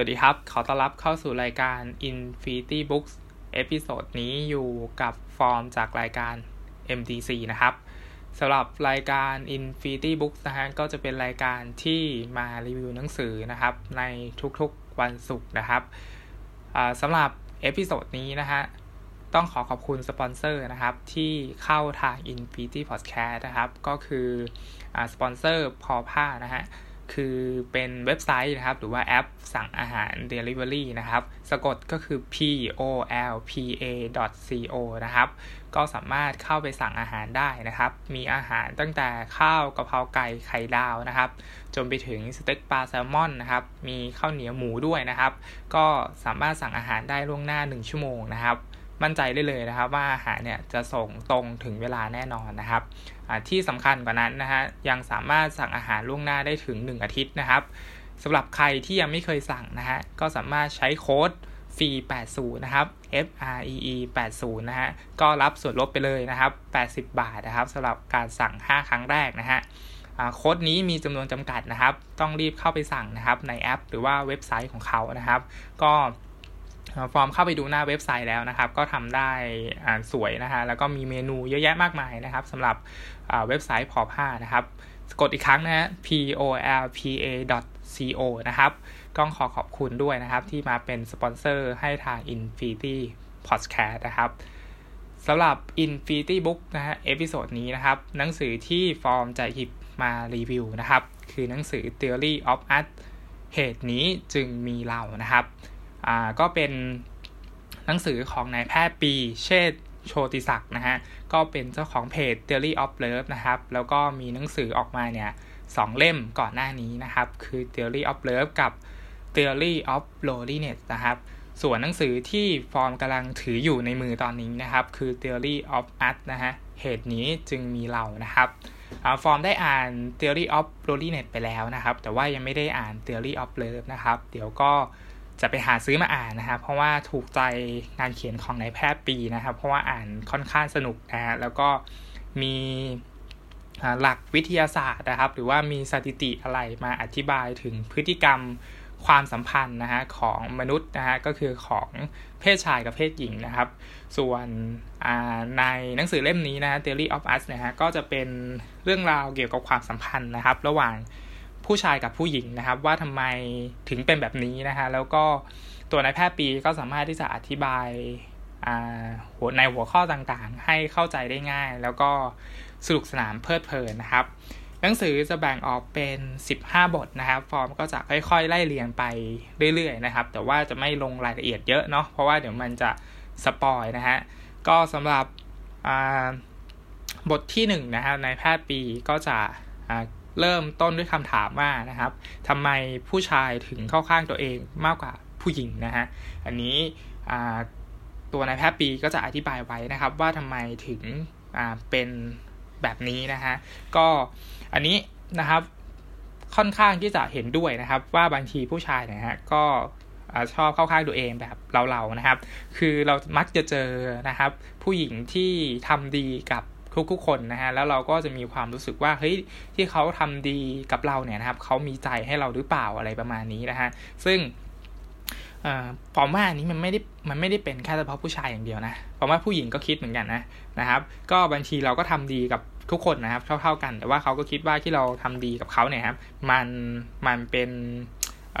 สวัสดีครับ ขอต้อนรับเข้าสู่รายการ Infinity Books episode นี้อยู่กับฟอร์มจากรายการ MTC นะครับสำหรับรายการ Infinity Books นะฮะก็จะเป็นรายการที่มารีวิวหนังสือนะครับ ในทุกๆวันศุกร์นะครับสำหรับ episode นี้นะฮะต้องขอขอบคุณสปอนเซอร์นะครับ ที่เข้าทาง Infinity Podcast นะครับ ก็คืออสปอนเซอร์พอผ้านะฮะ คือเป็นเว็บไซต์นะครับ หรือว่าแอปสั่งอาหาร Delivery นะครับ สะกดก็คือ p o l p a c o นะครับ ก็สามารถเข้าไปสั่งอาหารได้นะครับ มีอาหารตั้งแต่ข้าวกะเพราไก่ไข่ดาวนะครับ จนไปถึงสเต็กปลาแซลมอนนะครับ มีข้าวเหนียวหมูด้วยนะครับ ก็สามารถสั่งอาหารได้ล่วงหน้า 1 ชั่วโมงนะครับ มั่นใจได้เลยนะครับ ว่าอาหารเนี่ยจะส่งตรงถึงเวลาแน่นอนนะครับที่สำคัญกว่านั้นนะฮะยังสามารถสั่งอาหารล่วงหน้าได้ถึง 1 อาทิตย์นะครับสำหรับใครที่ยังไม่เคยสั่งนะฮะก็สามารถใช้โค้ด FREE80 นะครับ F R E E 80 นะฮะ ก็รับส่วนลดไปเลยนะครับ 80 บาทนะครับสำหรับการสั่ง 5 ครั้งแรกนะฮะโค้ดนี้มีจำนวนจำกัดนะครับ ต้องรีบเข้าไปสั่งนะครับในแอป หรือว่าเว็บไซต์ของเขานะครับ ก็ ฟอร์มเข้าไปดูหน้าเว็บไซต์แล้วนะครับ ก็ทำได้สวยนะฮะแล้วก็มีเมนูเยอะแยะมากมายนะครับสำหรับเว็บไซต์พอผ้านะครับสะกดอีกครั้งนะฮะ p o l p a c o นะครับก็ขอขอบคุณด้วยนะครับ ที่มาเป็นสปอนเซอร์ให้ทาง Infinity Podcast นะครับสำหรับ Infinity Book นะฮะ episode นี้นะครับ หนังสือที่ฟอร์มจะหยิบมารีวิวนะครับ คือหนังสือ Theory of Us เหตุนี้จึงมีเรานะครับ อ่าก็เป็นหนังสือของนายแพทย์ปีเชษโชติศักดิ์นะฮะ ก็เป็นเจ้าของเพจ Theory of Love นะครับ แล้วก็มีหนังสือออกมาเนี่ยสองเล่มก่อนหน้านี้นะครับ คือ Theory of Love กับ Theory of Loneliness นะครับ ส่วนหนังสือที่ฟอร์มกำลังถืออยู่ในมือตอนนี้นะครับ คือ Theory of Art นะฮะ เหตุนี้จึงมีเรานะครับฟอร์มได้อ่าน Theory of Loneliness ไปแล้วนะครับ แต่ว่ายังไม่ได้อ่าน Theory of Love นะครับ เดี๋ยวก็ จะไปหาซื้อมาอ่านนะครับ เพราะว่าถูกใจงานเขียนของนายแพทย์ปีนะครับ เพราะว่าอ่านค่อนข้างสนุกนะฮะแล้วก็มีหลักวิทยาศาสตร์นะครับ หรือว่ามีสถิติอะไรมาอธิบายถึงพฤติกรรมความสัมพันธ์นะฮะของมนุษย์นะฮะก็คือของเพศชายกับเพศหญิงนะครับ ส่วนในหนังสือเล่มนี้นะฮะ Theory of Us นะฮะก็จะเป็นเรื่องราวเกี่ยวกับความสัมพันธ์นะครับ ระหว่าง ผู้ชายกับผู้หญิงนะครับ ว่าทำไมถึงเป็นแบบนี้นะฮะแล้วก็ตัวนายแพทย์ปีก็สามารถที่จะอธิบายหัวในหัวข้อต่างๆ ให้เข้าใจได้ง่าย แล้วก็สนุกสนานเพลิดเพลินนะครับ หนังสือจะแบ่งออกเป็น 15 บทนะครับ ฟอร์มก็จะค่อยๆ ไล่เรียงไปเรื่อยๆนะครับ แต่ว่าจะไม่ลงรายละเอียดเยอะเนาะเพราะว่าเดี๋ยวมันจะสปอยนะฮะก็สำหรับบทที่1นนะฮะในแพทย์ปีก็จะ เริ่มต้นด้วยคำถามว่านะครับทำไมผู้ชายถึงเข้าข้างตัวเองมากกว่าผู้หญิงนะฮะอันนี้ตัวนายแพทย์ปีก็จะอธิบายไว้นะครับ ว่าทำไมถึงเป็นแบบนี้นะฮะก็อันนี้นะครับค่อนข้างที่จะเห็นด้วยนะครับ ว่าบางทีผู้ชายนะฮะก็ชอบเข้าข้างตัวเองแบบเราๆนะครับ คือเรามักจะเจอนะครับ ผู้หญิงที่ทำดีกับ ทุกๆคนนะฮะแล้วเราก็จะมีความรู้สึกว่าเฮ้ยที่เขาทำดีกับเราเนี่ยนะครับเขามีใจให้เราหรือเปล่าอะไรประมาณนี้นะฮะซึ่งผมว่านี้มันไม่ได้มันไม่ได้เป็นแค่เฉพาะผู้ชายอย่างเดียวนะผมว่าผู้หญิงก็คิดเหมือนกันนะนะครับ ก็บางทีเราก็ทำดีกับทุกคนนะครับ เท่า ๆกัน แต่ว่าเขาก็คิดว่าที่เราทำดีกับเขาเนี่ยครับมันมันเป็นเ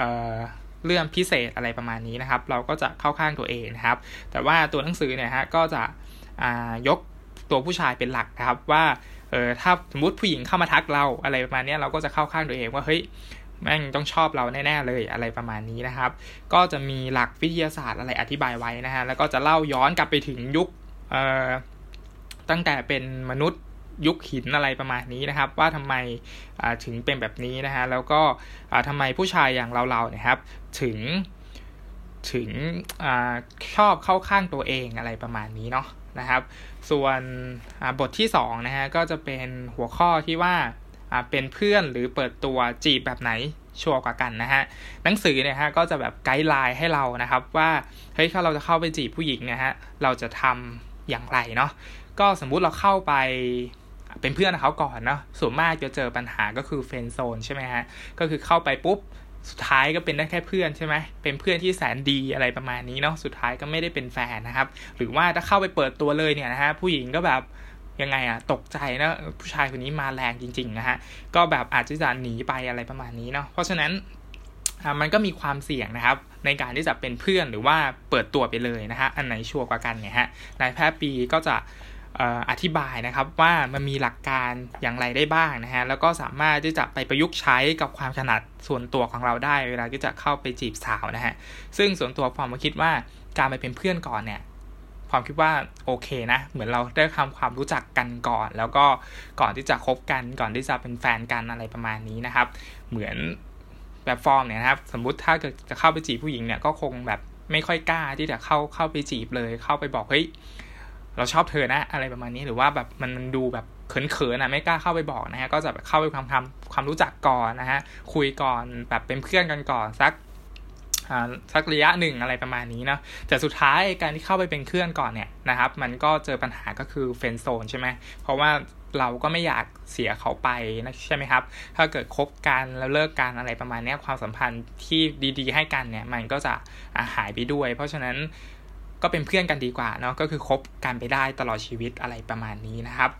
เรื่องพิเศษอะไรประมาณนี้นะครับ เราก็จะเข้าข้างตัวเองนะครับ แต่ว่าตัวหนังสือเนี่ยฮะก็จะยก ตัวผู้ชายเป็นหลักนะครับว่าเออถ้าสมมติผู้หญิงเข้ามาทักเราอะไรประมาณนี้เราก็จะเข้าข้างตัวเองว่าเฮ้ยแม่งต้องชอบเราแน่ๆเลยอะไรประมาณนี้นะครับ ก็จะมีหลักวิทยาศาสตร์อะไรอธิบายไว้นะฮะแล้วก็จะเล่าย้อนกลับไปถึงยุคเอ่อตั้งแต่เป็นมนุษย์ยุคหินอะไรประมาณนี้นะครับ ว่าทำไมถึงเป็นแบบนี้นะฮะแล้วก็ทำไมผู้ชายอย่างเราๆนี่ยครับ ถึงถึงอชอบเข้าข้างตัวเองอะไรประมาณนี้เนาะ นะครับ ส่วนบทที่2นะฮะก็จะเป็นหัวข้อที่ว่าเป็นเพื่อนหรือเปิดตัวจีบแบบไหนชัวร์กว่ากันนะฮะหนังสือเนี่ยฮะก็จะแบบไกด์ไลน์ให้เรานะครับว่าเฮ้ยถ้าเราจะเข้าไปจีบผู้หญิงนี่ยฮะเราจะทำอย่างไรเนาะก็สมมุติเราเข้าไปเป็นเพื่อนเขาก่อนเนาะส่วนมากจะเจอปัญหาก็คือเฟนโซนใช่ไหมฮะก็คือเข้าไปปุ๊บ สุดท้ายก็เป็นได้แค่เพื่อนใช่ไหมเป็นเพื่อนที่แสนดีอะไรประมาณนี้เนาะสุดท้ายก็ไม่ได้เป็นแฟนนะครับ หรือว่าถ้าเข้าไปเปิดตัวเลยเนี่ยนะฮะผู้หญิงก็แบบยังไงอะตกใจนะผู้ชายคนนี้มาแรงจริงๆนะฮะก็แบบอาจจะจะหนีไปอะไรประมาณนี้เนาะเพราะฉะนั้นมันก็มีความเสี่ยงนะครับ ในการที่จะเป็นเพื่อนหรือว่าเปิดตัวไปเลยนะฮะอันไหนชัวร์กว่ากันเนี่ยฮะนายแพทย์ปีก็จะ อธิบายนะครับว่ามันมีหลักการอย่างไรได้บ้างนะฮะแล้วก็สามารถที่จะไปประยุกต์ใช้กับความถนัดส่วนตัวของเราได้ เวลาที่จะเข้าไปจีบสาวนะฮะซึ่งส่วนตัวฟอร์มคิดว่าการไปเป็นเพื่อนก่อนเนี่ยความคิดว่าโอเคนะ เหมือนเราได้ทำความรู้จักกันก่อน แล้วก็ก่อนที่จะคบกันก่อนที่จะเป็นแฟนกันอะไรประมาณนี้นะครับ เหมือนแบบฟอร์มเนี่ยนะครับ สมมุติถ้าเกิดจะเข้าไปจีบผู้หญิงเนี่ยก็คงแบบไม่ค่อยกล้าที่จะเข้าเข้าไปจีบเลย เข้าไปบอกเฮ้ย เราชอบเธอนะ อะไรประมาณนี้หรือว่าแบบมันมันดูแบบเขินๆนะไม่กล้าเข้าไปบอกนะฮะก็จะแบบเข้าไปความความความรู้จักก่อนนะฮะคุยก่อนแบบเป็นเพื่อนกันก่อนสักสักระยะหนึ่งอะไรประมาณนี้เนาะแต่สุดท้ายการที่เข้าไปเป็นเพื่อนก่อนเนี่ยนะครับมันก็เจอปัญหาก็คือเฟนโซนใช่ไหมเพราะว่าเราก็ไม่อยากเสียเขาไปนะใช่ไหมครับ ถ้าเกิดคบกันแล้วเลิกกันอะไรประมาณนี้ความสัมพันธ์ที่ดีๆ ให้กันเนี่ยมันก็จะหายไปด้วย เพราะฉะนั้น ก็เป็นเพื่อนกันดีกว่าเนาะก็คือคบกันไปได้ตลอดชีวิตอะไรประมาณนี้นะครับ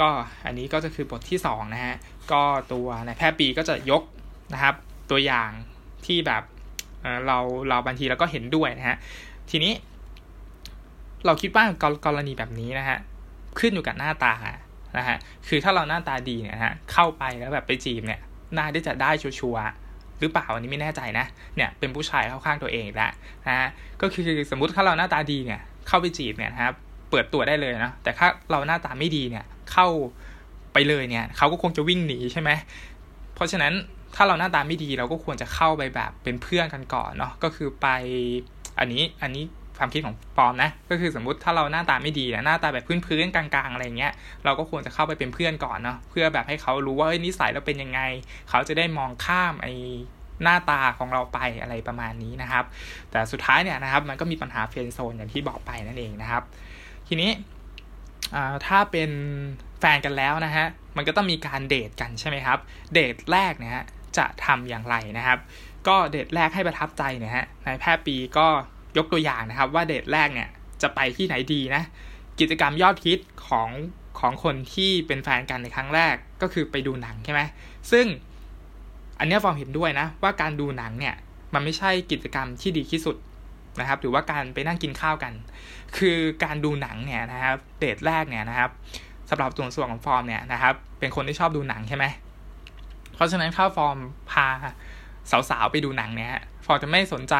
ก็อันนี้ก็จะคือบทที่2นะฮะก็ตัวในแพทย์ปีก็จะยกนะครับ ตัวอย่างที่แบบเราเราบางทีเราก็เห็นด้วยนะฮะทีนี้ เราคิดว่ากรณีแบบนี้นะฮะขึ้นอยู่กับหน้าตานะฮะคือถ้าเราหน้าตาดีเนี่ยฮะเข้าไปแล้วแบบไปจีบเนี่ยน่าที่จะได้ชัวร์ หรือเปล่าอันนี้ไม่แน่ใจนะเนี่ยเป็นผู้ชายเข้าข้างตัวเองแล้วนะก็คือสมมติถ้าเราหน้าตาดีเนี่ยเข้าไปจีบเนี่ยนะครับเปิดตัวได้เลยนะแต่ถ้าเราหน้าตาไม่ดีเนี่ยเข้าไปเลยเนี่ยเขาก็คงจะวิ่งหนีใช่ไหมเพราะฉะนั้นถ้าเราหน้าตาไม่ดีเราก็ควรจะเข้าไปแบบเป็นเพื่อนกันก่อนเนาะก็คือไปอันนี้อันนี้ ความคิดของฟอร์มนะ ก็คือสมมติถ้าเราหน้าตาไม่ดีนะหน้าตาแบบพื้นๆกลางๆอะไรเงี้ยเราก็ควรจะเข้าไปเป็นเพื่อนก่อนเนาะเพื่อแบบให้เขารู้ว่านิสัยเราเป็นยังไง เขาจะได้มองข้ามไอ้หน้าตาของเราไปอะไรประมาณนี้นะครับ แต่สุดท้ายเนี่ยนะครับมันก็มีปัญหาเฟรนโซนอย่างที่บอกไปนั่นเองนะครับ ทีนี้ถ้าเป็นแฟนกันแล้วนะฮะมันก็ต้องมีการเดทกันใช่ไหมครับ เดทแรกเนี่ยฮะจะทำอย่างไรนะครับ ก็เดทแรกให้ประทับใจเนี่ยฮะนายแพทย์ปีก็ ยกตัวอย่างนะครับ ว่าเดทแรกเนี่ยจะไปที่ไหนดีนะ กิจกรรมยอดฮิตของของคนที่เป็นแฟนกันในครั้งแรกก็คือไปดูหนังใช่ไหมซึ่งอันนี้ฟอร์มเห็นด้วยนะ ว่าการดูหนังเนี่ยมันไม่ใช่กิจกรรมที่ดีที่สุดนะครับ หรือว่าการไปนั่งกินข้าวกัน คือการดูหนังเนี่ยนะครับ เดทแรกเนี่ยนะครับสำหรับตัวส่วนของฟอร์มเนี่ยนะครับ เป็นคนที่ชอบดูหนังใช่ไหมเพราะฉะนั้นถ้าฟอร์มพาสาวๆไปดูหนังเนี่ยฟอร์มจะไม่สนใจ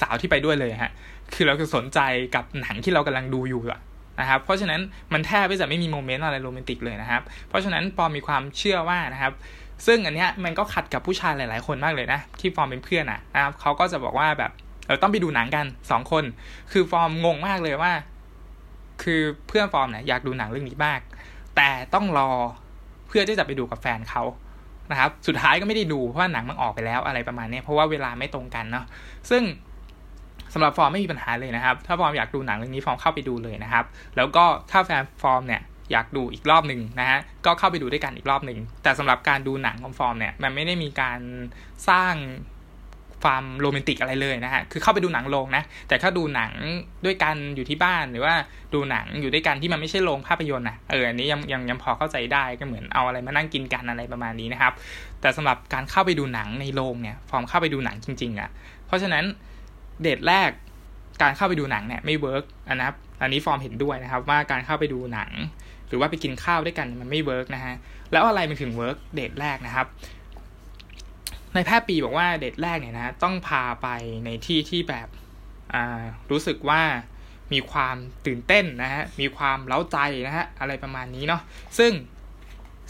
สาวที่ไปด้วยเลยฮะ คือเราจะสนใจกับหนังที่เรากำลังดูอยู่อะนะครับ เพราะฉะนั้นมันแทบจะไม่มีโมเมนต์อะไรโรแมนติกเลยนะครับ เพราะฉะนั้นฟอร์มมีความเชื่อว่านะครับ ซึ่งอันเนี้ยมันก็ขัดกับผู้ชายหลาย ๆ คนมากเลยนะ ที่ฟอร์มเป็นเพื่อนอะนะครับเขาก็จะบอกว่าแบบเออต้องไปดูหนังกันสองคน คือฟอร์มงงมากเลยว่า คือเพื่อนฟอร์มเนี่ยอยากดูหนังเรื่องนี้มาก แต่ต้องรอเพื่อที่จะไปดูกับแฟนเขานะครับ สุดท้ายก็ไม่ได้ดูเพราะว่าหนังมันออกไปแล้วอะไรประมาณนี้เพราะว่าเวลาไม่ตรงกันเนาะ ซึ่ง สำหรับฟอร์มไม่มีปัญหาเลยนะครับ ถ้าฟอร์มอยากดูหนังเรื่องนี้ฟอร์มเข้าไปดูเลยนะครับ แล้วก็ถ้าแฟนฟอร์มเนี่ยอยากดูอีกรอบหนึ่งนะฮะ ก็เข้าไปดูด้วยกันอีกรอบหนึ่ง แต่สำหรับการดูหนังของฟอร์มเนี่ย มันไม่ได้มีการสร้างความโรแมนติกอะไรเลยนะฮะ คือเข้าไปดูหนังโรงนะ แต่ถ้าดูหนังด้วยกันอยู่ที่บ้านหรือว่าดูหนังอยู่ด้วยกันที่มันไม่ใช่โรงภาพยนตร์นะเออ อันนี้ยังยังยังพอเข้าใจได้ก็เหมือนเอาอะไรมานั่งกินกันอะไรประมาณนี้นะครับ แต่สำหรับการเข้าไปดูหนังในโรงเนี่ย ฟอร์มเข้าไปดูหนังจริงๆอะ่ะ เพราะฉะนั้น เดทแรกการเข้าไปดูหนังเนี่ยไม่ work นะครับ อันนี้ฟอร์มเห็นด้วยนะครับ ว่าการเข้าไปดูหนัง หรือว่าไปกินข้าวด้วยกันมันไม่ work นะฮะแล้วอะไรมันถึง work เดทแรกนะครับ ในแพทย์ปีบอกว่าเดทแรกเนี่ยนะต้องพาไปในที่ที่แบบรู้สึกว่ามีความตื่นเต้นนะฮะมีความเร้าใจนะฮะอะไรประมาณนี้เนาะซึ่ง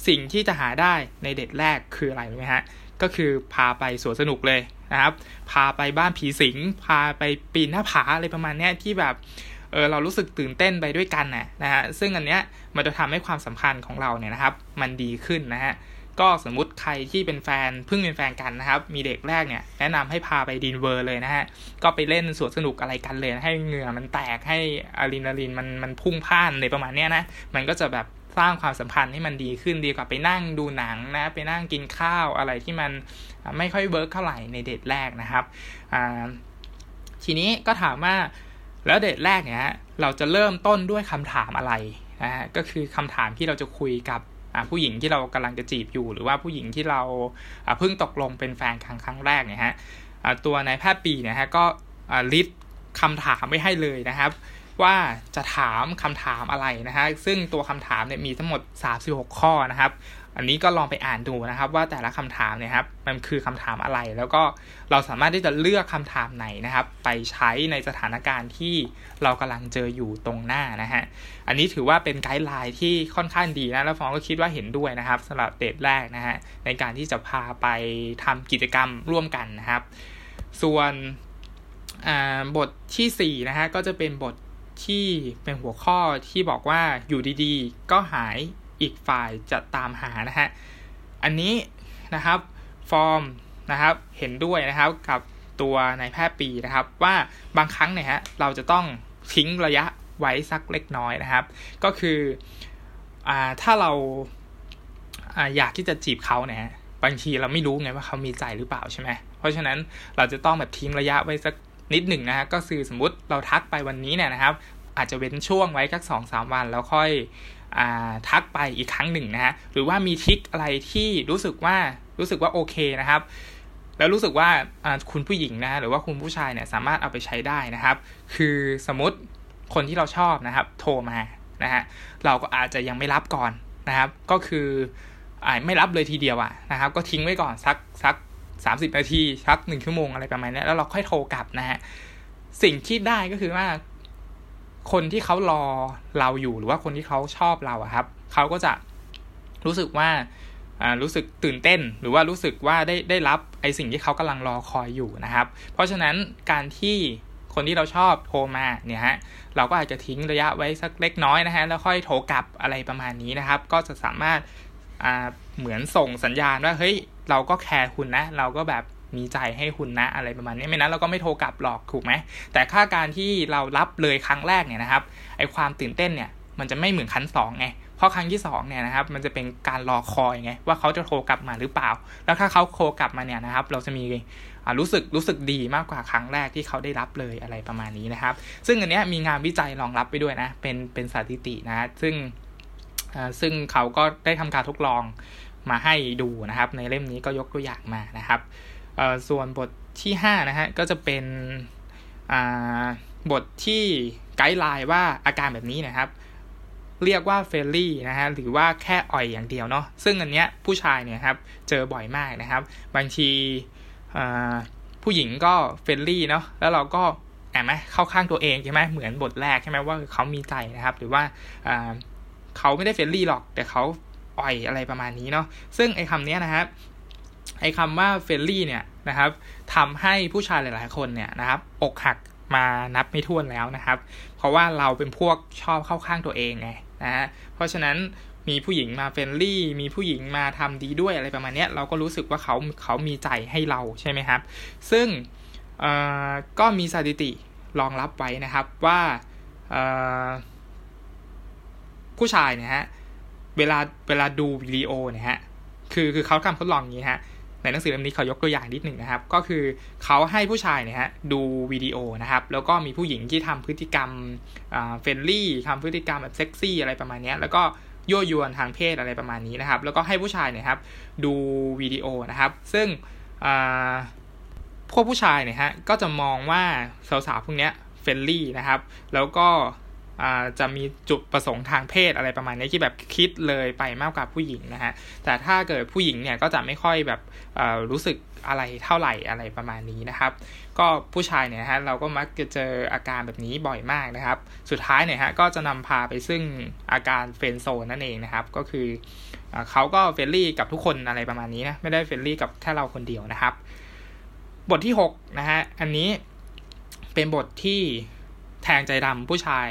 สิ่งที่จะหาได้ในเดทแรกคืออะไรรู้ไหมฮะ ก็คือพาไปสวนสนุกเลยนะครับ พาไปบ้านผีสิง พาไปปีนหน้าผาอะไรประมาณนี้ที่แบบเออเรารู้สึกตื่นเต้นไปด้วยกันนะนะฮะซึ่งอันเนี้ยมันจะทำให้ความสัมพันธ์ของเราเนี่ยนะครับ มันดีขึ้นนะฮะก็สมมุติใครที่เป็นแฟนเพิ่งเป็นแฟนกันนะครับ มีเดทแรกเนี่ยแนะนำให้พาไป Dream World เลยนะฮะก็ไปเล่นสวนสนุกอะไรกันเลย ให้เหงื่อมันแตกให้อะดรีนาลีนมันมันพลุ่งพล่านในประมาณเนี้ยนะมันก็จะแบบ สร้างความสัมพันธ์ให้มันดีขึ้นดีกว่าไปนั่งดูหนังนะไปนั่งกินข้าวอะไรที่มันไม่ค่อย work เท่าไหร่ในเดทแรกนะครับทีนี้ก็ถามว่าแล้วเดทแรกเนี่ยเราจะเริ่มต้นด้วยคำถามอะไรนะฮะก็คือคำถามที่เราจะคุยกับผู้หญิงที่เรากำลังจะจีบอยู่ หรือว่าผู้หญิงที่เราเพิ่งตกลงเป็นแฟนครั้งครั้งแรกเนี่ยฮะตัวนายแพทย์ปีเนี่ยฮะก็ลิสต์คำถามไว้ให้เลยนะครับ ว่าจะถามคำถามอะไรนะฮะซึ่งตัวคำถามเนี่ยมีทั้งหมด 36 ข้อนะครับ อันนี้ก็ลองไปอ่านดูนะครับ ว่าแต่ละคำถามเนี่ยครับมันคือคำถามอะไร แล้วก็เราสามารถที่จะเลือกคำถามไหนนะครับ ไปใช้ในสถานการณ์ที่เรากำลังเจออยู่ตรงหน้านะฮะอันนี้ถือว่าเป็นไกด์ไลน์ที่ค่อนข้างดีนะแล้วฟองก็คิดว่าเห็นด้วยนะครับสำหรับเดทแรกนะฮะในการที่จะพาไปทำกิจกรรมร่วมกันนะครับ ส่วนบทที่4นะฮะก็จะเป็นบท ที่เป็นหัวข้อที่บอกว่าอยู่ดีๆ ก็หายอีกฝ่ายจะตามหานะฮะ อันนี้นะครับฟอร์มนะครับเห็นด้วยนะครับกับตัวนายแพทย์ปีนะครับ ว่าบางครั้งเนี่ยฮะเราจะต้องทิ้งระยะไว้สักเล็กน้อยนะครับ ก็คืออ่าถ้าเราอ่าอยากที่จะจีบเขาเนี่ยบางทีเราไม่รู้ไงว่าเขามีใจหรือเปล่าใช่ไหมเพราะฉะนั้นเราจะต้องแบบทิ้งระยะไว้สัก นิดหนึ่งนะฮะก็คือสมมติเราทักไปวันนี้เนี่ยนะครับ อาจจะเว้นช่วงไว้สักสองสามวันแล้วค่อยทักไปอีกครั้งหนึ่งนะฮะหรือว่ามีทิกอะไรที่รู้สึกว่ารู้สึกว่าโอเคนะครับ แล้วรู้สึกว่าคุณผู้หญิงนะหรือว่าคุณผู้ชายเนี่ยสามารถเอาไปใช้ได้นะครับ คือสมมติคนที่เราชอบนะครับ โทรมานะฮะเราก็อาจจะยังไม่รับก่อนนะครับ ก็คืออไม่รับเลยทีเดียวอะนะครับ ก็ทิ้งไว้ก่อนสักสัก สามสิบนาทีสักหนึ่งชั่วโมงอะไรประมาณนี้แล้วเราค่อยโทรกลับนะฮะสิ่งที่ได้ก็คือว่าคนที่เขารอเราอยู่หรือว่าคนที่เขาชอบเราอะครับเขาก็จะรู้สึกว่ารู้สึกตื่นเต้น หรือว่ารู้สึกว่าได้ได้รับไอสิ่งที่เขากำลังรอคอยอยู่นะครับ เพราะฉะนั้นการที่คนที่เราชอบโทรมาเนี่ยฮะเราก็อาจจะทิ้งระยะไว้สักเล็กน้อยนะฮะแล้วค่อยโทรกลับอะไรประมาณนี้นะครับ ก็จะสามารถ เหมือนส่งสัญญาณว่าเฮ้ยเราก็แคร์คุณนะ เราก็แบบมีใจให้คุณนะอะไรประมาณนี้ไม่นั้นเราก็ไม่โทรกลับหรอกถูกไหมแต่ค่าการที่เรารับเลยครั้งแรกเนี่ยนะครับไอความตื่นเต้นเนี่ยมันจะไม่เหมือนครั้งสองไงเพราะครั้งที่2เนี่ยนะครับมันจะเป็นการรอคอยไงว่าเขาจะโทรกลับมาหรือเปล่า แล้วถ้าเขาโทรกลับมาเนี่ยนะครับ เราจะมีรู้สึกรู้สึกดีมากกว่าครั้งแรกที่เขาได้รับเลยอะไรประมาณนี้นะครับ ซึ่งอันนี้มีงานวิจัยรองรับไปด้วยนะเป็นเป็นสถิตินะซึ่ง ซึ่งเขาก็ได้ทำการทดลองมาให้ดูนะครับ ในเล่มนี้ก็ยกตัวอย่างมานะครับ ส่วนบทที่5นะฮะก็จะเป็นบทที่ guideline ว่าอาการแบบนี้นะครับ เรียกว่า friendly นะฮะหรือว่าแค่อ่อยอย่างเดียวเนาะซึ่งอันเนี้ยผู้ชายเนี่ยครับเจอบ่อยมากนะครับ บางทีผู้หญิงก็ friendly เนาะแล้วเราก็แอบไหมเข้าข้างตัวเองใช่ไหมเหมือนบทแรกใช่ไหมว่าเขามีใจนะครับ หรือว่า เขาไม่ได้ friendly หรอก แต่เขาอ่อยอะไรประมาณนี้เนาะซึ่งไอ้คำนี้นะครับไอ้คำว่า friendly เนี่ยนะครับทำให้ผู้ชายหลาย ๆ คนเนี่ยนะครับอกหักมานับไม่ถ้วนแล้วนะครับ เพราะว่าเราเป็นพวกชอบเข้าข้างตัวเองไงนะฮะเพราะฉะนั้นมีผู้หญิงมา friendly มีผู้หญิงมาทำดีด้วยอะไรประมาณนี้เราก็รู้สึกว่าเขาเขามีใจให้เราใช่ไหมครับ ซึ่งก็มีสถิติรองรับไว้นะครับว่า ผู้ชายเนี่ยฮะเวลาเวลาดูวิดีโอเนี่ยฮะคือคือเขาทำทดลองอย่างนี้ฮะในหนังสือเล่มนี้เขายกตัวอย่างนิดหนึ่งนะครับ ก็คือเขาให้ผู้ชายเนี่ยฮะดูวิดีโอนะครับ แล้วก็มีผู้หญิงที่ทำพฤติกรรม friendly ทำพฤติกรรมแบบเซ็กซี่อะไรประมาณนี้แล้วก็ยั่วยวนทางเพศอะไรประมาณนี้นะครับ แล้วก็ให้ผู้ชายเนี่ยครับดูวิดีโอนะครับ ซึ่งพวกผู้ชายเนี่ยฮะก็จะมองว่าสาวๆพวกนี้friendly นะครับ แล้วก็ จะมีจุดประสงค์ทางเพศอะไรประมาณนี้ที่แบบคิดเลยไปมากกว่าผู้หญิงนะฮะแต่ถ้าเกิดผู้หญิงเนี่ยก็จะไม่ค่อยแบบรู้สึกอะไรเท่าไหร่อะไรประมาณนี้นะครับ ก็ผู้ชายเนี่ยฮะเราก็มักจะเจออาการแบบนี้บ่อยมากนะครับ สุดท้ายเนี่ยฮะก็จะนำพาไปซึ่งอาการ friend zone นั่นเองนะครับ ก็คือเขาก็ friendly กับทุกคนอะไรประมาณนี้นะไม่ได้ friendly กับแค่เราคนเดียวนะครับ บทที่6นะฮะอันนี้เป็นบทที่แทงใจดำผู้ชาย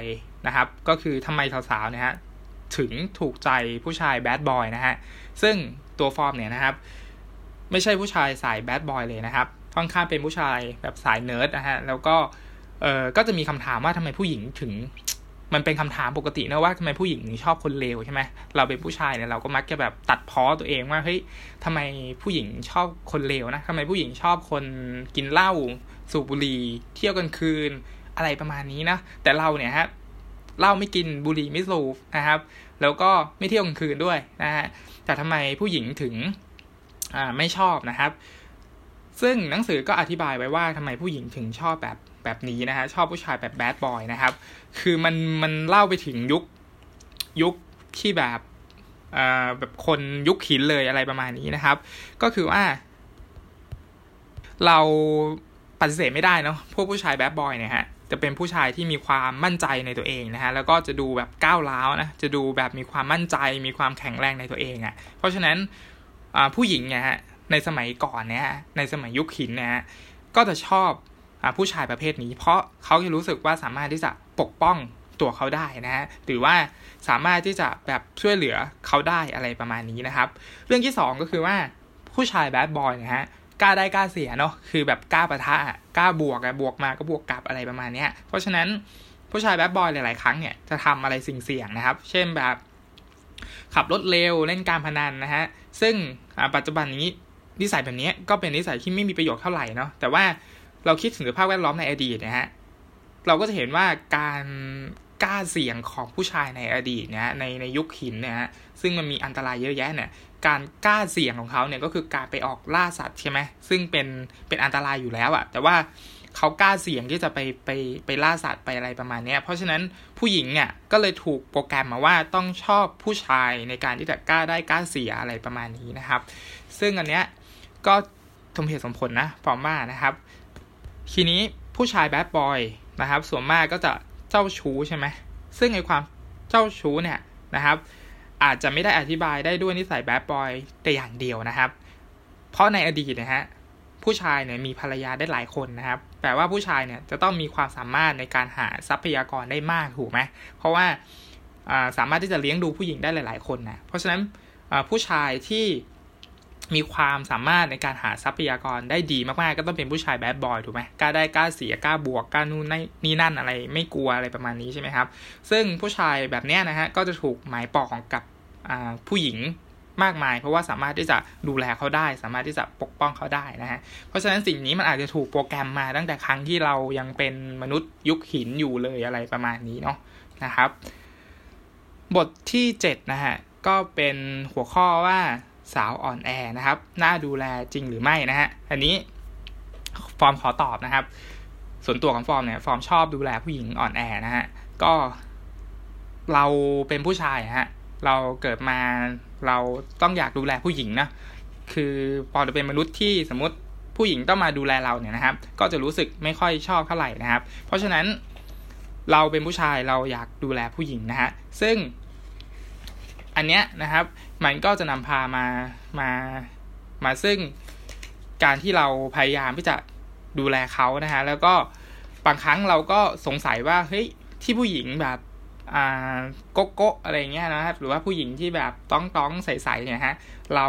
นะครับ ก็คือทำไมสาวๆเนี่ยฮะถึงถูกใจผู้ชายแบดบอยนะฮะ ซึ่งตัวฟอร์มเนี่ยนะครับ ไม่ใช่ผู้ชายสายแบดบอยเลยนะครับค่อนข้างเป็นผู้ชายแบบสายเนิร์ดนะฮะ แล้วก็เออก็จะมีคำถามว่าทำไมผู้หญิงถึง มันเป็นคำถามปกตินะว่าทำไมผู้หญิงถึงชอบคนเลวใช่ไหมเราเป็นผู้ชายเนี่ยเราก็มักจะแบบตัดพ้อตัวเองว่าเฮ้ยทำไมผู้หญิงชอบคนเลวนะทำไมผู้หญิงชอบคนกินเหล้าสูบบุหรี่เที่ยวกลางคืนอะไรประมาณนี้นะแต่เราเนี่ยฮะ เหล้าไม่กินบุหรี่ไม่สูบนะครับ แล้วก็ไม่เที่ยวกลางคืนด้วยนะฮะแต่ทำไมผู้หญิงถึงไม่ชอบนะครับ ซึ่งหนังสือก็อธิบายไว้ว่าทำไมผู้หญิงถึงชอบแบบแบบนี้นะฮะชอบผู้ชายแบบแบดบอยนะครับ คือมันมันเล่าไปถึงยุคยุคที่แบบอ่าแบบคนยุคหินเลยอะไรประมาณนี้นะครับ ก็คือว่า เราปฏิเสธไม่ได้เนาะพวกผู้ชายแบดบอยเนี่ยฮะ จะเป็นผู้ชายที่มีความมั่นใจในตัวเองนะฮะแล้วก็จะดูแบบก้าวร้าวนะจะดูแบบมีความมั่นใจ มีความแข็งแรงในตัวเองอะ่ะเพราะฉะนั้นผู้หญิงเนี่ยฮะในสมัยก่อนเนี่ยในสมัยยุคหินเนี่ยก็จะชอบอผู้ชายประเภทนี้ เพราะเขาจะรู้สึกว่าสามารถที่จะปกป้องตัวเขาได้นะฮะหรือว่าสามารถที่จะแบบช่วยเหลือเขาได้อะไรประมาณนี้นะครับ เรื่องที่ 2 ก็คือว่าผู้ชายแบดบอยนะฮะ กล้าได้กล้าเสียเนาะคือแบบกล้าปะทะกล้าบวกอะบวกมาก็บวกกลับอะไรประมาณนี้เพราะฉะนั้นผู้ชายแบดบอยหลาย ๆ ครั้งเนี่ยจะทำอะไรสิ่งเสี่ยงนะครับ เช่นแบบ ขับรถเร็วเล่นการพนันนะฮะ ซึ่งปัจจุบันนี้นิสัยแบบนี้ก็เป็นนิสัยที่ไม่มีประโยชน์เท่าไหร่เนาะแต่ว่าเราคิดถึงสภาพแวดล้อมในอดีตนะฮะเราก็จะเห็นว่าการ กล้าเสี่ยงของผู้ชายในอดีตเนี่ยในในยุคหินเนี่ยซึ่งมันมีอันตรายเยอะแยะเนี่ยการกล้าเสี่ยงของเขาเนี่ยก็คือการไปออกล่าสัตว์ใช่ไหมซึ่งเป็นเป็นอันตรายอยู่แล้วอะแต่ว่าเขากล้าเสี่ยงที่จะไปไปไปล่าสัตว์ไปอะไรประมาณนี้เพราะฉะนั้นผู้หญิงเนี่ยก็เลยถูกโปรแกรมมาว่าต้องชอบผู้ชายในการที่จะกล้าได้กล้าเสียอะไรประมาณนี้นะครับ ซึ่งอันเนี้ยก็สมเหตุสมผลนะฟอร์มานะครับ ทีนี้ผู้ชายแบดบอยนะครับส่วนมากก็จะ จ้าชู้ใช่ไหมซึ่งไอความเจ้าชู้เนี่ยนะครับ อาจจะไม่ได้อธิบายได้ด้วยนิสัยแบดบอยแต่อย่างเดียวนะครับ เพราะในอดีตนะฮะผู้ชายเนี่ยมีภรรยาได้หลายคนนะครับแปลว่าผู้ชายเนี่ยจะต้องมีความสามารถในการหาทรัพยากรได้มากถูกไหมเพราะว่าสามารถที่จะเลี้ยงดูผู้หญิงได้หลาย ๆ คนนะเพราะฉะนั้นผู้ชายที่ มีความสามารถในการหาทรัพยากรได้ดีมากๆ ก็ต้องเป็นผู้ชายแบดบอยถูกไหมกล้าได้กล้าเสียกล้าบวกกล้านู่นนี่นั่นอะไรไม่กลัวอะไรประมาณนี้ใช่ไหมครับ ซึ่งผู้ชายแบบนี้นะฮะก็จะถูกหมายปองกับผู้หญิงมากมาย เพราะว่าสามารถที่จะดูแลเขาได้ สามารถที่จะปกป้องเขาได้นะฮะเพราะฉะนั้นสิ่งนี้มันอาจจะถูกโปรแกรมมาตั้งแต่ครั้งที่เรายังเป็นมนุษย์ยุคหินอยู่เลยอะไรประมาณนี้เนาะนะครับ บทที่7นะฮะก็เป็นหัวข้อว่า สาวอ่อนแอนะครับ น่าดูแลจริงหรือไม่นะฮะ อันนี้ฟอร์มขอตอบนะครับ ส่วนตัวของฟอร์มเนี่ย ฟอร์มชอบดูแลผู้หญิงอ่อนแอนะฮะ ก็เราเป็นผู้ชายฮะ เราเกิดมาเราต้องอยากดูแลผู้หญิงนะ คือพอจะเป็นมนุษย์ที่สมมติผู้หญิงต้องมาดูแลเราเนี่ยนะครับ ก็จะรู้สึกไม่ค่อยชอบเท่าไหร่นะครับ เพราะฉะนั้นเราเป็นผู้ชายเราอยากดูแลผู้หญิงนะฮะ ซึ่ง อันเนี้ยนะครับ มันก็จะนำพามามามาซึ่งการที่เราพยายามที่จะดูแลเขานะฮะแล้วก็บางครั้งเราก็สงสัยว่าเฮ้ยที่ผู้หญิงแบบอ่าโกโก้อะไรเงี้ยนะครับ หรือว่าผู้หญิงที่แบบต้องต้องใสๆเนี่ยฮะเรา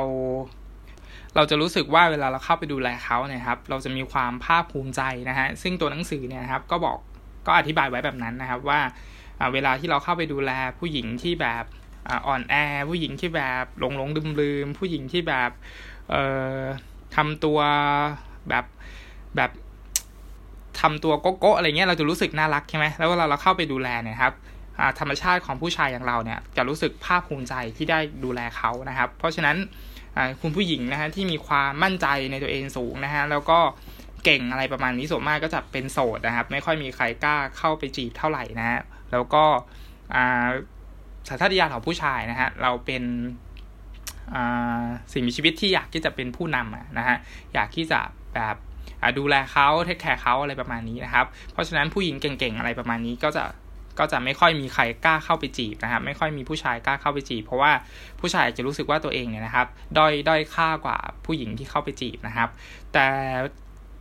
เราจะรู้สึกว่าเวลาเราเข้าไปดูแลเขาเนี่ยครับ เราจะมีความภาคภูมิใจนะฮะ ซึ่งตัวหนังสือเนี่ยครับ ก็บอกก็อธิบายไว้แบบนั้นนะครับว่าเวลาที่เราเข้าไปดูแลผู้หญิงที่แบบ อ่อนแอ ผู้หญิงที่แบบหลงหลงลืมลืมผู้หญิงที่แบบเอ่อทำตัวแบบแบบทำตัวโก๊ะอะไรเงี้ยเราจะรู้สึกน่ารักใช่ไหมแล้วเวลาเราเข้าไปดูแลเนี่ยครับธรรมชาติของผู้ชายอย่างเราเนี่ยจะรู้สึกภาคภูมิใจที่ได้ดูแลเขานะครับ เพราะฉะนั้นคุณผู้หญิงนะฮะที่มีความมั่นใจในตัวเองสูงนะฮะแล้วก็เก่งอะไรประมาณนี้ส่วนมากก็จะเป็นโสดนะครับ ไม่ค่อยมีใครกล้าเข้าไปจีบเท่าไหร่นะฮะแล้วก็ สัญชาตญาณของผู้ชายนะฮะเราเป็นสิ่งมีชีวิตที่อยากที่จะเป็นผู้นำนะฮะอยากที่จะแบบดูแลเขาเทคแคร์เขาอะไรประมาณนี้นะครับ เพราะฉะนั้นผู้หญิงเก่งๆอะไรประมาณนี้ก็จะก็จะไม่ค่อยมีใครกล้าเข้าไปจีบนะครับ ไม่ค่อยมีผู้ชายกล้าเข้าไปจีบ เพราะว่าผู้ชายจะรู้สึกว่าตัวเองเนี่ยนะครับด้อยด้อยค่ากว่าผู้หญิงที่เข้าไปจีบนะครับ แต่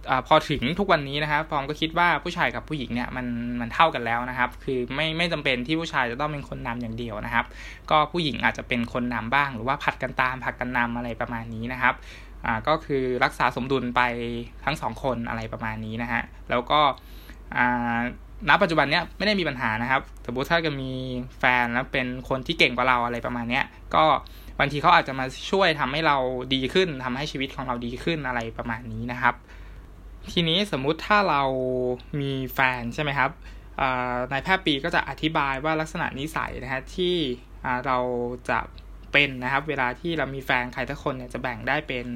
อพอถึงทุกวันนี้นะครับฟอมก็คิดว่าผู้ชายกับผู้หญิงเนี่ยมันมันเท่ากันแล้วนะครับ คือไม่ไม่จำเป็นที่ผู้ชายจะต้องเป็นคนนำอย่างเดียวนะครับ ก็ผู้หญิงอาจจะเป็นคนนำบ้าง หรือว่าผัดกันตามผัดกันนำอะไรประมาณนี้นะครับอ่าก็คือรักษาสมดุลไปทั้งสองคนอะไรประมาณนี้นะฮะแล้วก็อ่าณปัจจุบันเนี้ยไม่ได้มีปัญหานะครับสมมติถ้าจะมีแฟนแล้วเป็นคนที่เก่งกว่าเราอะไรประมาณเนี้ยก็บางทีเขาอาจจะมาช่วยทำให้เราดีขึ้นทำให้ชีวิตของเราดีขึ้นอะไรประมาณนี้นะครับ ทีนี้สมมุติถ้าเรามีแฟนใช่ไหมครับนายแพทย์ปีก็จะอธิบายว่าลักษณะนิสัยนะฮะที่เราจะเป็นนะครับ เวลาที่เรามีแฟนใครทุกคนเนี่ยจะแบ่งได้เป็น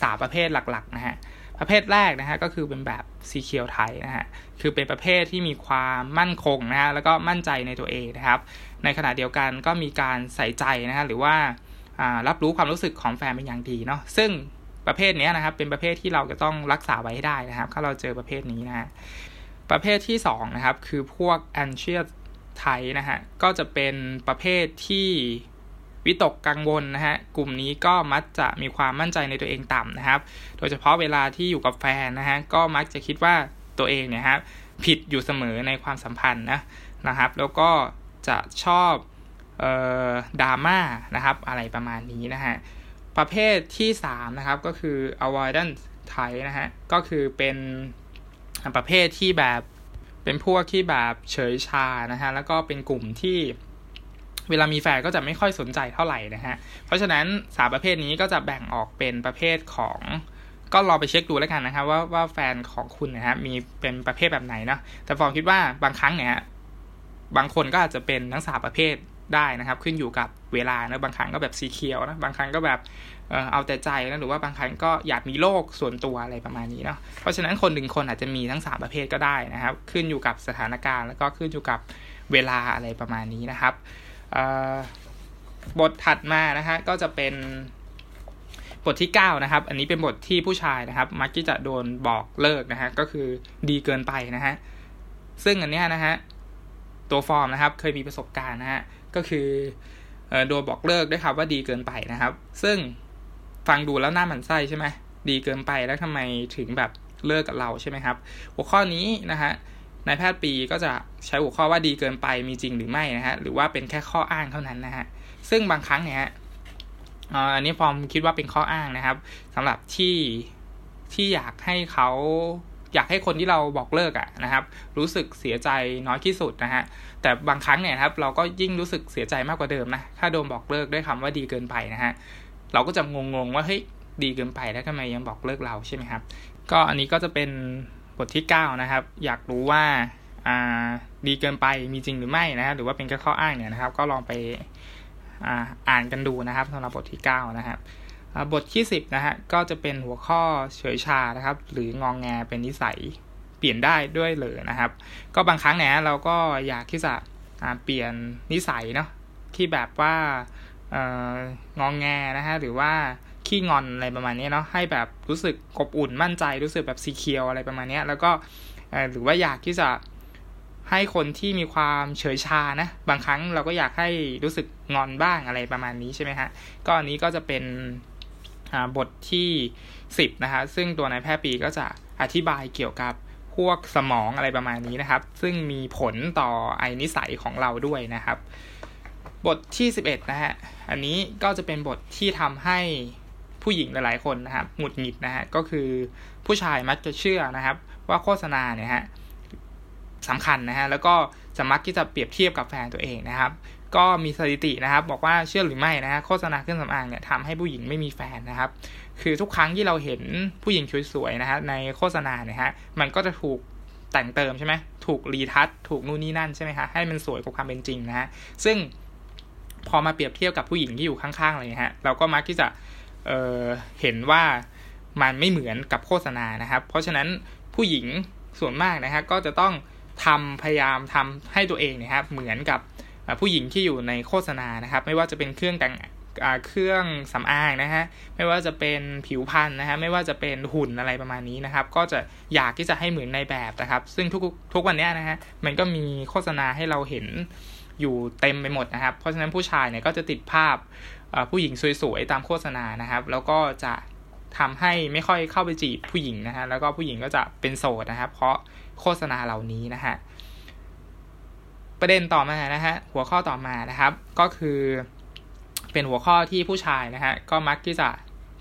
สาประเภทหลักๆนะฮะประเภทแรกนะฮะก็คือเป็นแบบซีเคียวไทยนะฮะคือเป็นประเภทที่มีความมั่นคงนะฮะแล้วก็มั่นใจในตัวเองนะครับ ในขณะเดียวกันก็มีการใส่ใจนะฮะหรือว่ารับรู้ความรู้สึกของแฟนเป็นอย่างดีเนาะซึ่ง ประเภทนี้นะครับ เป็นประเภทที่เราจะต้องรักษาไว้ให้ได้นะครับ ถ้าเราเจอประเภทนี้นะฮะประเภทที่2นะครับคือพวก anxious ไทนะฮะก็จะเป็นประเภทที่วิตกกังวลนะฮะ กลุ่มนี้ก็มักจะมีความมั่นใจในตัวเองต่ำนะครับ โดยเฉพาะเวลาที่อยู่กับแฟนนะฮะ ก็มักจะคิดว่าตัวเองเนี่ยครับผิดอยู่เสมอในความสัมพันธ์นะนะครับ แล้วก็จะชอบออดราม่านะครับ อะไรประมาณนี้นะฮะ ประเภทที่ 3 นะครับ ก็คือ avoidance type นะฮะ ก็คือเป็นประเภทที่แบบเป็นพวกที่แบบเฉยชานะฮะ แล้วก็เป็นกลุ่มที่เวลามีแฟนก็จะไม่ค่อยสนใจเท่าไหร่นะฮะ เพราะฉะนั้นสามประเภทนี้ก็จะแบ่งออกเป็นประเภทของ ก็รอไปเช็คดูแล้วกันนะครับว่าว่าแฟนของคุณนะฮะมีเป็นประเภทแบบไหนเนาะแต่ฟองคิดว่าบางครั้งเนี่ยบางคนก็อาจจะเป็นทั้งสามประเภท ได้นะครับ ขึ้นอยู่กับเวลานะบางครั้งก็แบบสีเขียวนะบางครั้งก็แบบเอาแต่ใจนะหรือว่าบางครั้งก็อยากมีโลกส่วนตัวอะไรประมาณนี้เนาะเพราะฉะนั้นคนหนึ่งคนอาจจะมีทั้งสามประเภทก็ได้นะครับ ขึ้นอยู่กับสถานการณ์ แล้วก็ขึ้นอยู่กับเวลาอะไรประมาณนี้นะครับบทถัดมานะฮะก็จะเป็นบทที่ 9 นะครับ อันนี้เป็นบทที่ผู้ชายนะครับ มักที่จะโดนบอกเลิกนะฮะก็คือดีเกินไปนะฮะซึ่งอันนี้นะฮะ ตัวฟอร์มนะครับ เคยมีประสบการณ์นะฮะ ก็คือโดนบอกเลิกด้วยครับว่าดีเกินไปนะครับ ซึ่งฟังดูแล้วหน้าหมันไส้ใช่ไหมดีเกินไปแล้วทำไมถึงแบบเลิกกับเราใช่ไหมครับ หัวข้อนี้นะฮะนายแพทย์ปีก็จะใช้หัวข้อว่าดีเกินไปมีจริงหรือไม่นะฮะหรือว่าเป็นแค่ข้ออ้างเท่านั้นนะฮะซึ่งบางครั้งเนี่ยอันนี้ฟอร์มคิดว่าเป็นข้ออ้างนะครับสำหรับที่ที่อยากให้เขา อยากให้คนที่เราบอกเลิกอะนะครับ รู้สึกเสียใจน้อยที่สุดนะฮะแต่บางครั้งเนี่ยครับ เราก็ยิ่งรู้สึกเสียใจมากกว่าเดิมนะถ้าโดนบอกเลิกด้วยคำว่าดีเกินไปนะฮะเราก็จะงงๆว่าเฮ้ยดีเกินไปแล้วทำไมยังบอกเลิกเราใช่ไหมครับ ก็อันนี้ก็จะเป็นบทที่ 9 นะครับ อยากรู้ว่าอ่าดีเกินไปมีจริงหรือไม่นะฮะหรือว่าเป็นแค่ข้ออ้างเนี่ยนะครับ ก็ลองไปอ่าอ่านกันดูนะครับสำหรับบทที่ 9 นะครับ บทที่ 10 นะฮะ ก็จะเป็นหัวข้อเฉยชานะครับ หรืององแงเป็นนิสัยเปลี่ยนได้ด้วยเลยนะครับ ก็บางครั้งเนี่ยเราก็อยากที่จะเปลี่ยนนิสัยเนาะที่แบบว่างองแงนะฮะหรือว่าขี้งอนอะไรประมาณนี้เนาะให้แบบรู้สึกอบอุ่นมั่นใจรู้สึกแบบซีเคียวอะไรประมาณนี้แล้วก็หรือว่าอยากที่จะให้คนที่มีความเฉยชานะ บางครั้งเราก็อยากให้รู้สึกงอนบ้างอะไรประมาณนี้ใช่ไหมฮะก็อันนี้ก็จะเป็น บทที่ 10 นะฮะซึ่งตัวนายแพทย์ปีก็จะอธิบายเกี่ยวกับพวกสมองอะไรประมาณนี้นะครับ ซึ่งมีผลต่อไอนิสัยของเราด้วยนะครับ บทที่ 11 นะฮะ อันนี้ก็จะเป็นบทที่ทำให้ผู้หญิงหลายๆคนนะครับหงุดหงิดนะฮะ ก็คือผู้ชายมักจะเชื่อนะครับ ว่าโฆษณาเนี่ยฮะสำคัญนะฮะ แล้วก็จะมักที่จะเปรียบเทียบกับแฟนตัวเองนะครับ ก็มีสถิตินะครับ บอกว่าเชื่อหรือไม่นะฮะโฆษณาเครื่องสำอางเนี่ยทำให้ผู้หญิงไม่มีแฟนนะครับ คือทุกครั้งที่เราเห็นผู้หญิงสวยๆนะฮะในโฆษณาเนี่ยฮะมันก็จะถูกแต่งเติมใช่ไหมถูกรีทัชถูกนู่นนี่นั่นใช่ไหมฮะให้มันสวยกว่าความเป็นจริงนะฮะซึ่งพอมาเปรียบเทียบกับผู้หญิงที่อยู่ข้างๆเลยฮะเราก็มักที่จะเเห็นว่ามันไม่เหมือนกับโฆษณานะครับ เพราะฉะนั้นผู้หญิงส่วนมากนะครับก็จะต้องทำพยายามทำให้ตัวเองนะครับเหมือนกับ ผู้หญิงที่อยู่ในโฆษณานะครับ ไม่ว่าจะเป็นเครื่องแต่งเครื่องสำอางนะฮะไม่ว่าจะเป็นผิวพรรณนะฮะไม่ว่าจะเป็นหุ่นอะไรประมาณนี้นะครับ ก็จะอยากที่จะให้เหมือนในแบบนะครับ ซึ่งทุกทุกวันนี้นะฮะมันก็มีโฆษณาให้เราเห็นอยู่เต็มไปหมดนะครับ เพราะฉะนั้นผู้ชายเนี่ยก็จะติดภาพผู้หญิงสวยๆตามโฆษณานะครับ แล้วก็จะทำให้ไม่ค่อยเข้าไปจีบผู้หญิงนะฮะแล้วก็ผู้หญิงก็จะเป็นโสดนะครับ เพราะโฆษณาเหล่านี้นะฮะ ประเด็นต่อมานะฮะหัวข้อต่อมานะครับ ก็คือเป็นหัวข้อที่ผู้ชายนะฮะก็มักที่จะ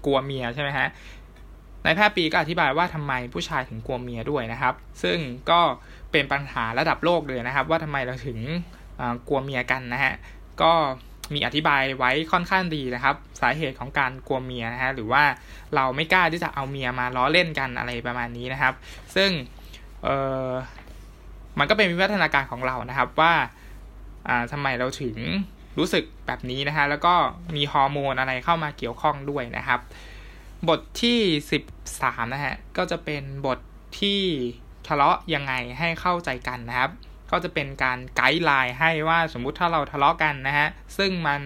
กลัวเมียใช่ไหมฮะนายแพทย์ปีก็อธิบายว่าทำไมผู้ชายถึงกลัวเมียด้วยนะครับ ซึ่งก็เป็นปัญหาระดับโลกเลยนะครับ ว่าทำไมเราถึงกลัวเมียกันนะฮะก็มีอธิบายไว้ค่อนข้างดีนะครับ สาเหตุของการกลัวเมียนะฮะหรือว่าเราไม่กล้าที่จะเอาเมียมาล้อเล่นกันอะไรประมาณนี้นะครับ ซึ่ง มันก็เป็นวิวัฒนาการของเรานะครับว่าอ่าทำไมเราถึงรู้สึกแบบนี้นะฮะแล้วก็มีฮอร์โมนอะไรเข้ามาเกี่ยวข้องด้วยนะครับ บทที่ 13 นะฮะก็จะเป็นบทที่ทะเลาะยังไงให้เข้าใจกันนะครับ ก็จะเป็นการไกด์ไลน์ให้ว่าสมมุติถ้าเราทะเลาะกันนะฮะซึ่งมัน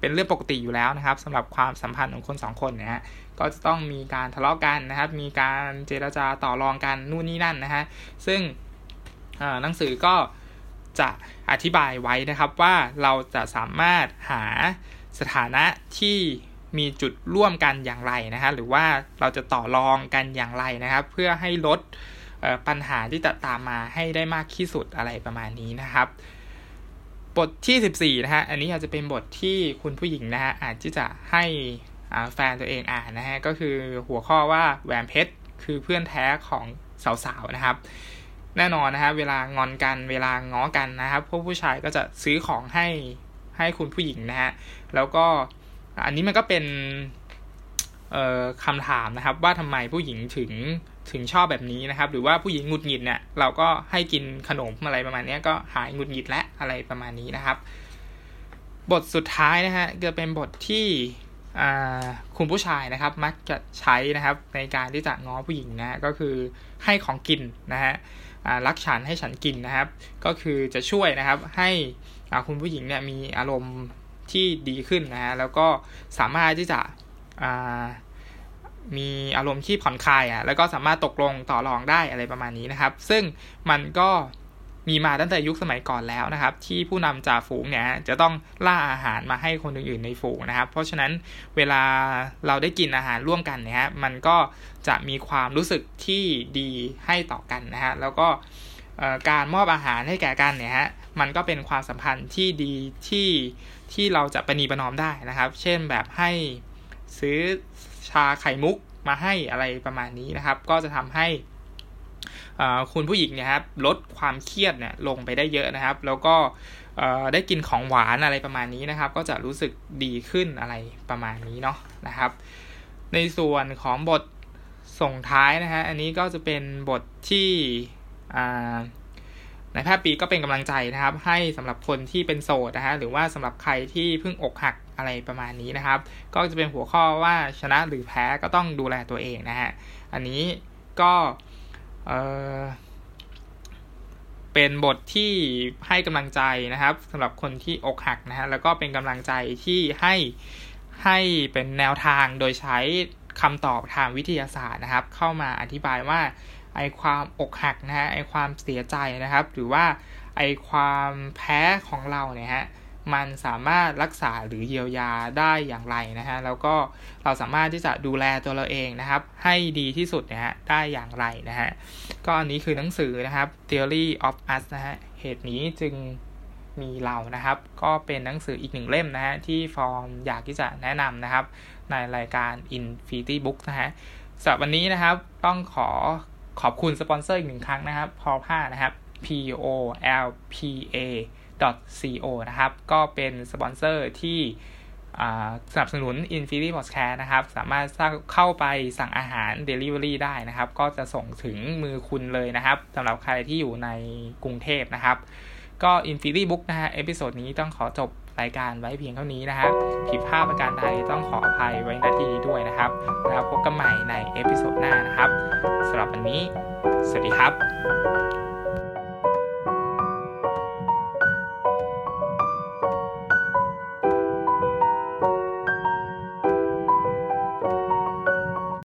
เป็นเรื่องปกติอยู่แล้วนะครับสำหรับความสัมพันธ์ของคนสองคนนะฮะก็จะต้องมีการทะเลาะกันนะครับ มีการเจรจาต่อรองกันนู่นนี่นั่นนะฮะซึ่ง หนังสือก็จะอธิบายไว้นะครับว่าเราจะสามารถหาสถานะที่มีจุดร่วมกันอย่างไรนะฮะหรือว่าเราจะต่อรองกันอย่างไรนะครับ เพื่อให้ลดปัญหาที่จะตามมาให้ได้มากที่สุดอะไรประมาณนี้นะครับ บทที่ 14 นะฮะอันนี้อาจจะเป็นบทที่คุณผู้หญิงนะฮะอาจจะให้แฟนตัวเองอ่านนะฮะก็คือหัวข้อว่าแหวนเพชรคือเพื่อนแท้ของสาวๆนะครับ แน่นอนนะฮะเวลางอนกันเวลาง้อกันนะครับพวกผู้ชายก็จะซื้อของให้ให้คุณผู้หญิงนะฮะแล้วก็อันนี้มันก็เป็นคำถามนะครับว่าทำไมผู้หญิงถึงถึงชอบแบบนี้นะครับ หรือว่าผู้หญิงหงุดหงิดเนี่ยเราก็ให้กินขนมอะไรประมาณนี้ก็หายหงุดหงิดและอะไรประมาณนี้นะครับ บทสุดท้ายนะฮะจะเป็นบทที่คุณผู้ชายนะครับ มักจะใช้นะครับในการที่จะง้อผู้หญิงนะก็คือให้ของกินนะฮะ รักฉันให้ฉันกินนะครับ ก็คือจะช่วยนะครับให้คุณผู้หญิงเนี่ยมีอารมณ์ที่ดีขึ้นนะฮะแล้วก็สามารถที่จะมีอารมณ์ที่ผ่อนคลายอะแล้วก็สามารถตกลงต่อรองได้อะไรประมาณนี้นะครับ ซึ่งมันก็ มีมาตั้งแต่ยุคสมัยก่อนแล้วนะครับ ที่ผู้นำจ่าฝูงเนี่ยจะต้องล่าอาหารมาให้คนอื่นๆในฝูงนะครับ เพราะฉะนั้นเวลาเราได้กินอาหารร่วมกันเนี่ยมันก็จะมีความรู้สึกที่ดีให้ต่อกันนะฮะแล้วก็การมอบอาหารให้แก่กันเนี่ยฮะมันก็เป็นความสัมพันธ์ที่ดีที่ที่เราจะประนีประนอมได้นะครับ เช่นแบบให้ซื้อชาไข่มุกมาให้อะไรประมาณนี้นะครับ ก็จะทำให้ คุณผู้หญิงเนี่ยครับลดความเครียดเนี่ยลงไปได้เยอะนะครับ แล้วก็ได้กินของหวานอะไรประมาณนี้นะครับ ก็จะรู้สึกดีขึ้นอะไรประมาณนี้เนาะนะครับ ในส่วนของบทส่งท้ายนะฮะอันนี้ก็จะเป็นบทที่ในแพทย์ปีก็เป็นกำลังใจนะครับ ให้สำหรับคนที่เป็นโสดนะฮะหรือว่าสำหรับใครที่เพิ่งอกหักอะไรประมาณนี้นะครับ ก็จะเป็นหัวข้อว่าชนะหรือแพ้ก็ต้องดูแลตัวเองนะฮะอันนี้ก็ เออเป็นบทที่ให้กำลังใจนะครับสำหรับคนที่อกหักนะฮะแล้วก็เป็นกำลังใจที่ให้ให้เป็นแนวทางโดยใช้คำตอบทางวิทยาศาสตร์นะครับ เข้ามาอธิบายว่าไอความอกหักนะฮะไอความเสียใจนะครับ หรือว่าไอความแพ้ของเราเนี่ยฮะ มันสามารถรักษาหรือเยียวยาได้อย่างไรนะฮะแล้วก็เราสามารถที่จะดูแลตัวเราเองนะครับ ให้ดีที่สุดนะฮะได้อย่างไรนะฮะก็อันนี้คือหนังสือนะครับ Theory of Us นะฮะเหตุนี้จึงมีเรานะครับ ก็เป็นหนังสืออีกหนึ่งเล่มนะฮะที่ฟอร์มอยากที่จะแนะนำนะครับ ในรายการ Infinity Book นะฮะสำหรับวันนี้นะครับต้องขอขอบคุณสปอนเซอร์อีกหนึ่งครั้งนะครับพอผ้านะครับ P O L P A co นะครับ ก็เป็นสปอนเซอร์ที่สนับสนุน Infinity Podcast นะครับ สามารถเข้าไปสั่งอาหาร Delivery ได้นะครับ ก็จะส่งถึงมือคุณเลยนะครับสำหรับใครที่อยู่ในกรุงเทพนะครับ ก็ Infinity Book นะฮะ episode นี้ต้องขอจบรายการไว้เพียงเท่านี้นะครับผิดพลาดประการใดต้องขออภัยไว้ณที่นี้ด้วยนะครับ แล้วพบกันใหม่ใน episode หน้านะครับสำหรับวันนี้ สวัสดีครับ